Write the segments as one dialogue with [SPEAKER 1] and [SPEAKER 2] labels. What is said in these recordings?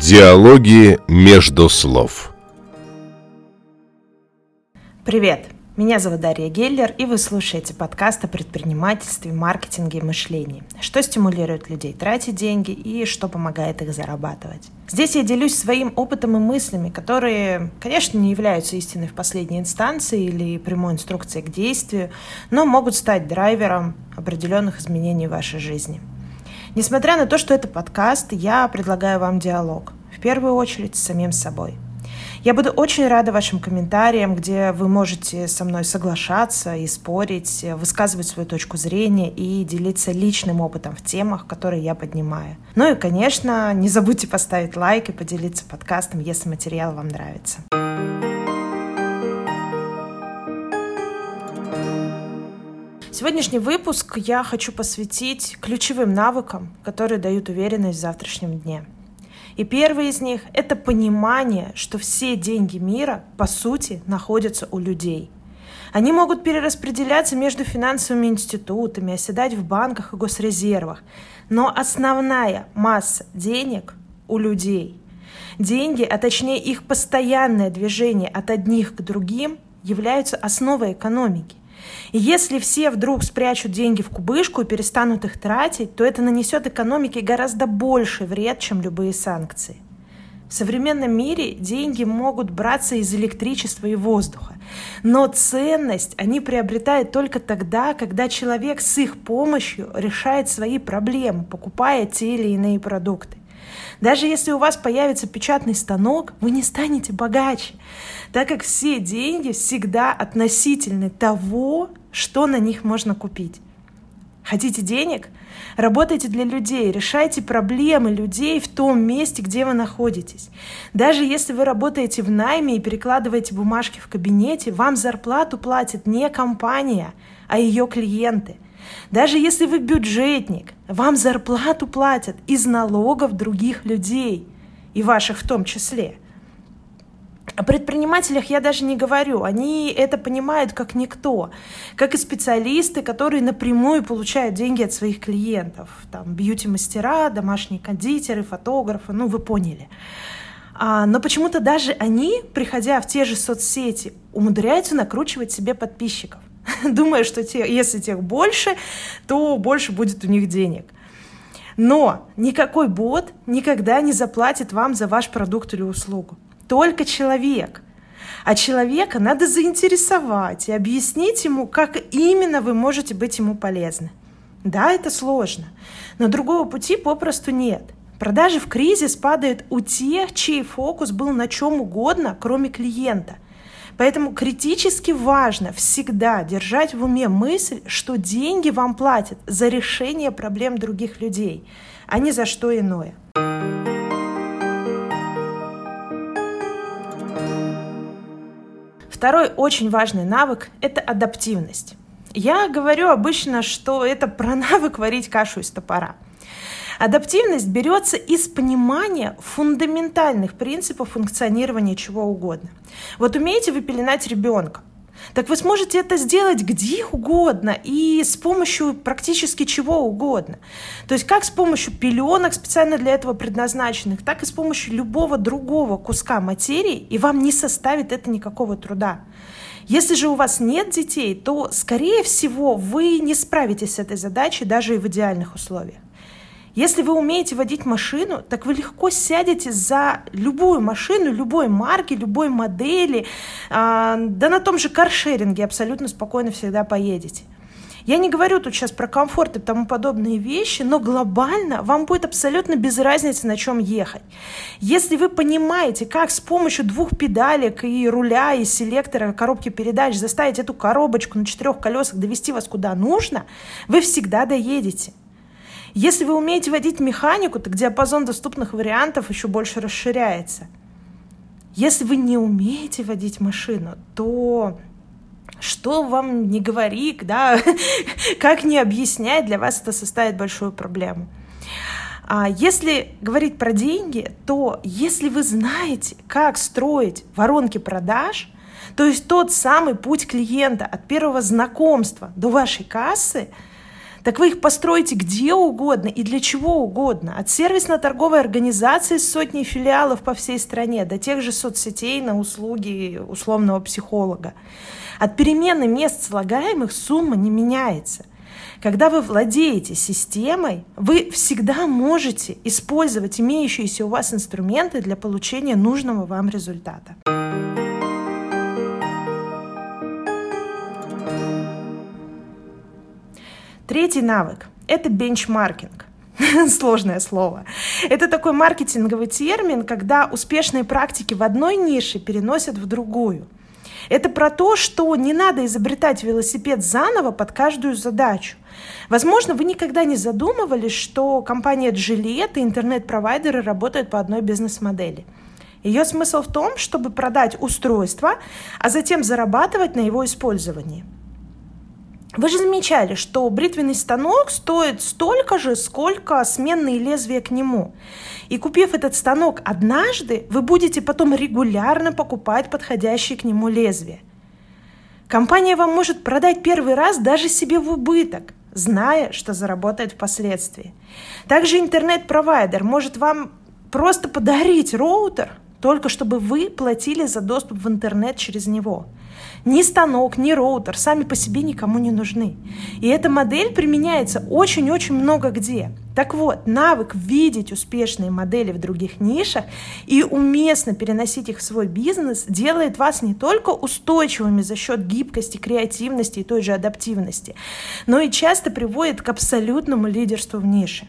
[SPEAKER 1] Диалоги между слов.
[SPEAKER 2] Привет! Меня зовут Дарья Геллер, и вы слушаете подкаст о предпринимательстве, маркетинге и мышлении. Что стимулирует людей тратить деньги и что помогает их зарабатывать. Здесь я делюсь своим опытом и мыслями, которые, конечно, не являются истиной в последней инстанции или прямой инструкцией к действию, но могут стать драйвером определенных изменений в вашей жизни. Несмотря на то, что это подкаст, я предлагаю вам диалог. В первую очередь с самим собой. Я буду очень рада вашим комментариям, где вы можете со мной соглашаться и спорить, высказывать свою точку зрения и делиться личным опытом в темах, которые я поднимаю. Ну и, конечно, не забудьте поставить лайк и поделиться подкастом, если материал вам нравится. Сегодняшний выпуск я хочу посвятить ключевым навыкам, которые дают уверенность в завтрашнем дне. И первый из них – это понимание, что все деньги мира, по сути, находятся у людей. Они могут перераспределяться между финансовыми институтами, оседать в банках и госрезервах, но основная масса денег у людей. Деньги, а точнее их постоянное движение от одних к другим, являются основой экономики. И если все вдруг спрячут деньги в кубышку и перестанут их тратить, то это нанесет экономике гораздо больше вред, чем любые санкции. В современном мире деньги могут браться из электричества и воздуха, но ценность они приобретают только тогда, когда человек с их помощью решает свои проблемы, покупая те или иные продукты. Даже если у вас появится печатный станок, вы не станете богаче, так как все деньги всегда относительны того, что на них можно купить. Хотите денег? Работайте для людей, решайте проблемы людей в том месте, где вы находитесь. Даже если вы работаете в найме и перекладываете бумажки в кабинете, вам зарплату платит не компания, а ее клиенты – даже если вы бюджетник, вам зарплату платят из налогов других людей, и ваших в том числе. О предпринимателях я даже не говорю, они это понимают как никто, как и специалисты, которые напрямую получают деньги от своих клиентов, там бьюти-мастера, домашние кондитеры, фотографы, ну вы поняли. А, но почему-то даже они, приходя в те же соцсети, умудряются накручивать себе подписчиков. думая, что те, если тех больше, то больше будет у них денег. Но никакой бот никогда не заплатит вам за ваш продукт или услугу. Только человек. А человека надо заинтересовать и объяснить ему, как именно вы можете быть ему полезны. Да, это сложно, но другого пути попросту нет. Продажи в кризис падают у тех, чей фокус был на чем угодно, кроме клиента – Поэтому критически важно всегда держать в уме мысль, что деньги вам платят за решение проблем других людей, а не за что иное. Второй очень важный навык – это адаптивность. Я говорю обычно, что это про навык варить кашу из топора – Адаптивность берется из понимания фундаментальных принципов функционирования чего угодно. Вот умеете вы пеленать ребенка, так вы сможете это сделать где угодно и с помощью практически чего угодно. То есть как с помощью пеленок специально для этого предназначенных, так и с помощью любого другого куска материи, и вам не составит это никакого труда. Если же у вас нет детей, то, скорее всего, вы не справитесь с этой задачей даже и в идеальных условиях. Если вы умеете водить машину, так вы легко сядете за любую машину, любой марки, любой модели, а, да на том же каршеринге абсолютно спокойно всегда поедете. Я не говорю тут сейчас про комфорт и тому подобные вещи, но глобально вам будет абсолютно без разницы, на чем ехать. Если вы понимаете, как с помощью двух педалек и руля, и селектора, коробки передач заставить эту коробочку на четырех колесах довести вас куда нужно, вы всегда доедете. Если вы умеете водить механику, то диапазон доступных вариантов еще больше расширяется. Если вы не умеете водить машину, то что вам не говори, да, как не объяснять, для вас это составит большую проблему. А если говорить про деньги, то если вы знаете, как строить воронки продаж, то есть тот самый путь клиента от первого знакомства до вашей кассы – так вы их построите где угодно и для чего угодно. От сервисно-торговой организации с сотней филиалов по всей стране до тех же соцсетей на услуги условного психолога. От перемены мест слагаемых сумма не меняется. Когда вы владеете системой, вы всегда можете использовать имеющиеся у вас инструменты для получения нужного вам результата. Третий навык – это бенчмаркинг. Сложное слово. Это такой маркетинговый термин, когда успешные практики в одной нише переносят в другую. Это про то, что не надо изобретать велосипед заново под каждую задачу. Возможно, вы никогда не задумывались, что компания Gillette и интернет-провайдеры работают по одной бизнес-модели. Ее смысл в том, чтобы продать устройство, а затем зарабатывать на его использовании – вы же замечали, что бритвенный станок стоит столько же, сколько сменные лезвия к нему. И купив этот станок однажды, вы будете потом регулярно покупать подходящие к нему лезвия. Компания вам может продать первый раз даже себе в убыток, зная, что заработает впоследствии. Также интернет-провайдер может вам просто подарить роутер, только чтобы вы платили за доступ в интернет через него – ни станок, ни роутер сами по себе никому не нужны. И эта модель применяется очень-очень много где. Так вот, навык видеть успешные модели в других нишах и уместно переносить их в свой бизнес делает вас не только устойчивыми за счет гибкости, креативности и той же адаптивности, но и часто приводит к абсолютному лидерству в нише.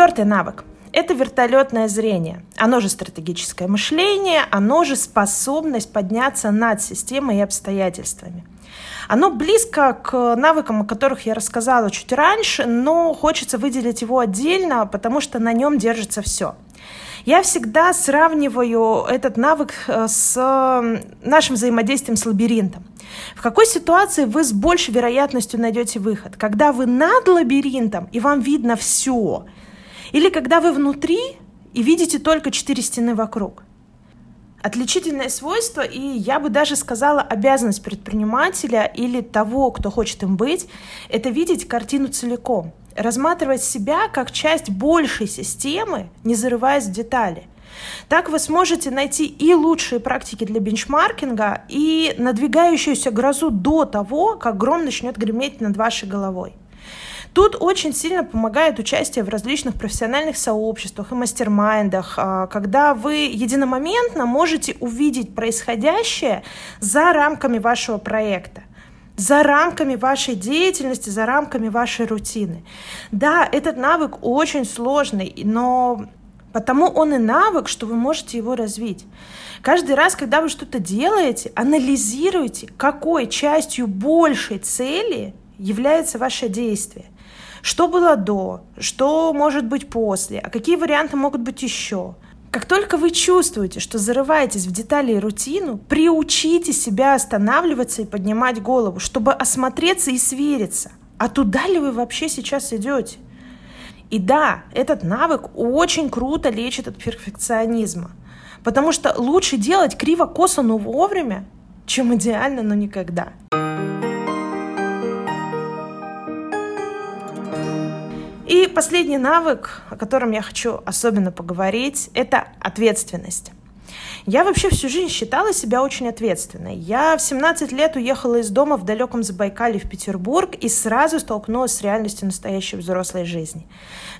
[SPEAKER 2] Четвертый навык это вертолетное зрение. Оно же стратегическое мышление, оно же способность подняться над системой и обстоятельствами. Оно близко к навыкам, о которых я рассказала чуть раньше, но хочется выделить его отдельно, потому что на нем держится все. Я всегда сравниваю этот навык э, с нашим взаимодействием с лабиринтом. В какой ситуации вы с большей вероятностью найдете выход? Когда вы над лабиринтом, и вам видно все – или когда вы внутри и видите только четыре стены вокруг. Отличительное свойство, и я бы даже сказала обязанность предпринимателя или того, кто хочет им быть, это видеть картину целиком, рассматривать себя как часть большей системы, не зарываясь в детали. Так вы сможете найти и лучшие практики для бенчмаркинга, и надвигающуюся грозу до того, как гром начнет греметь над вашей головой. Тут очень сильно помогает участие в различных профессиональных сообществах и мастер-майндах, а, когда вы единомоментно можете увидеть происходящее за рамками вашего проекта за рамками вашей деятельности, за рамками вашей рутины. Да, этот навык очень сложный, но потому он и навык, что вы можете его развить. Каждый раз, когда вы что-то делаете, анализируйте, какой частью большей цели является ваше действие. Что было до, что может быть после, а какие варианты могут быть еще. Как только вы чувствуете, что зарываетесь в детали и рутину, приучите себя останавливаться и поднимать голову, чтобы осмотреться и свериться. А туда ли вы вообще сейчас идете? И да, этот навык очень круто лечит от перфекционизма. Потому что лучше делать криво-косо, но вовремя, чем идеально, но никогда. И последний навык, о котором я хочу особенно поговорить, это ответственность. Я вообще всю жизнь считала себя очень ответственной. Я в 17 лет уехала из дома в далеком Забайкале в Петербург и сразу столкнулась с реальностью настоящей взрослой жизни.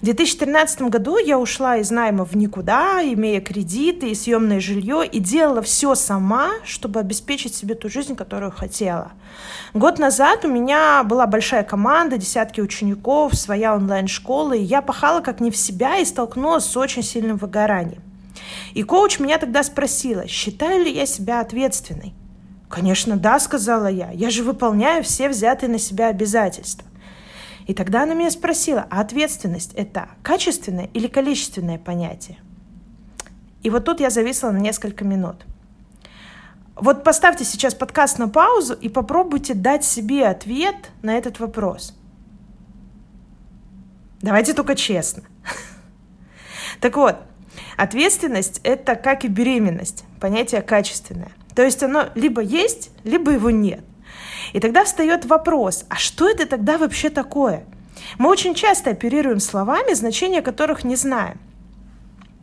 [SPEAKER 2] В 2013 году я ушла из найма в никуда, имея кредиты и съемное жилье, и делала все сама, чтобы обеспечить себе ту жизнь, которую хотела. Год назад у меня была большая команда, десятки учеников, своя онлайн-школа, и я пахала как не в себя и столкнулась с очень сильным выгоранием. И коуч меня тогда спросила, считаю ли я себя ответственной. «Конечно, да», — сказала я. «Я же выполняю все взятые на себя обязательства». И тогда она меня спросила, а ответственность — это качественное или количественное понятие? И вот тут я зависла на несколько минут. Вот поставьте сейчас подкаст на паузу и попробуйте дать себе ответ на этот вопрос. Давайте только честно. Так вот, Ответственность – это, как и беременность, понятие качественное. То есть оно либо есть, либо его нет. И тогда встает вопрос, а что это тогда вообще такое? Мы очень часто оперируем словами, значения которых не знаем.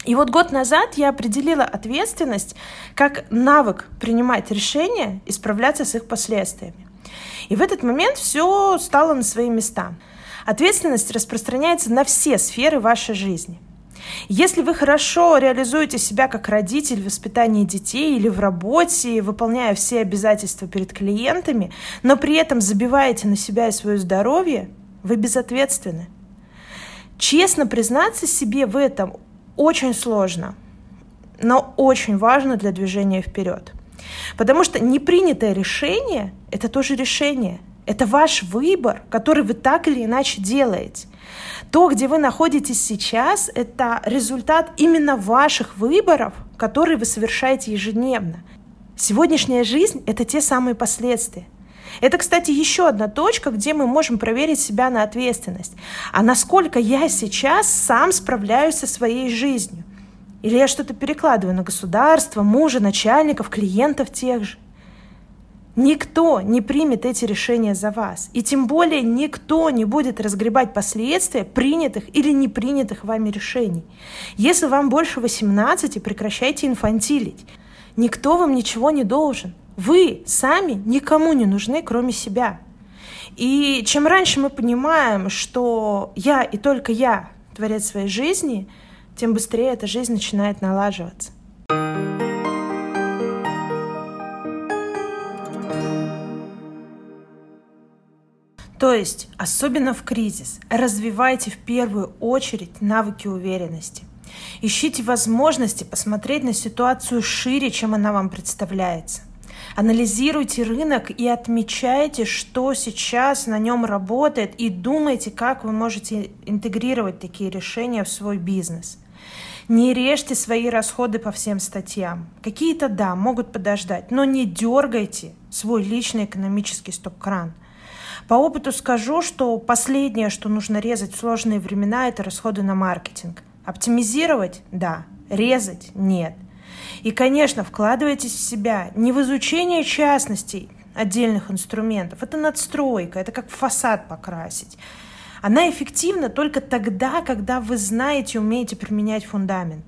[SPEAKER 2] И вот год назад я определила ответственность как навык принимать решения и справляться с их последствиями. И в этот момент все стало на свои места. Ответственность распространяется на все сферы вашей жизни. Если вы хорошо реализуете себя как родитель в воспитании детей или в работе, выполняя все обязательства перед клиентами, но при этом забиваете на себя и свое здоровье, вы безответственны. Честно признаться себе в этом очень сложно, но очень важно для движения вперед. Потому что непринятое решение – это тоже решение. Это ваш выбор, который вы так или иначе делаете. То, где вы находитесь сейчас, это результат именно ваших выборов, которые вы совершаете ежедневно. Сегодняшняя жизнь – это те самые последствия. Это, кстати, еще одна точка, где мы можем проверить себя на ответственность. А насколько я сейчас сам справляюсь со своей жизнью? Или я что-то перекладываю на государство, мужа, начальников, клиентов тех же? Никто не примет эти решения за вас. И тем более никто не будет разгребать последствия принятых или не принятых вами решений. Если вам больше 18, прекращайте инфантилить. Никто вам ничего не должен. Вы сами никому не нужны, кроме себя. И чем раньше мы понимаем, что я и только я творец своей жизни, тем быстрее эта жизнь начинает налаживаться. То есть, особенно в кризис, развивайте в первую очередь навыки уверенности. Ищите возможности посмотреть на ситуацию шире, чем она вам представляется. Анализируйте рынок и отмечайте, что сейчас на нем работает, и думайте, как вы можете интегрировать такие решения в свой бизнес. Не режьте свои расходы по всем статьям. Какие-то, да, могут подождать, но не дергайте свой личный экономический стоп-кран – по опыту скажу, что последнее, что нужно резать в сложные времена, это расходы на маркетинг. Оптимизировать – да, резать – нет. И, конечно, вкладывайтесь в себя не в изучение частностей отдельных инструментов. Это надстройка, это как фасад покрасить. Она эффективна только тогда, когда вы знаете умеете применять фундамент.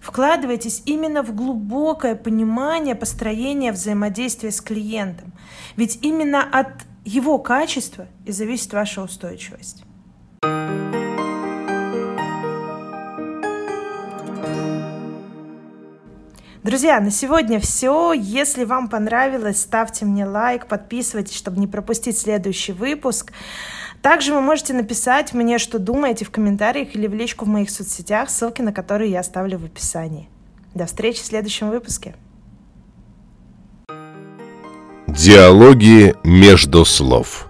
[SPEAKER 2] Вкладывайтесь именно в глубокое понимание построения взаимодействия с клиентом. Ведь именно от его качества и зависит ваша устойчивость. Друзья, на сегодня все. Если вам понравилось, ставьте мне лайк, подписывайтесь, чтобы не пропустить следующий выпуск. Также вы можете написать мне, что думаете в комментариях или в личку в моих соцсетях, ссылки на которые я оставлю в описании. До встречи в следующем выпуске.
[SPEAKER 1] Диалоги между слов.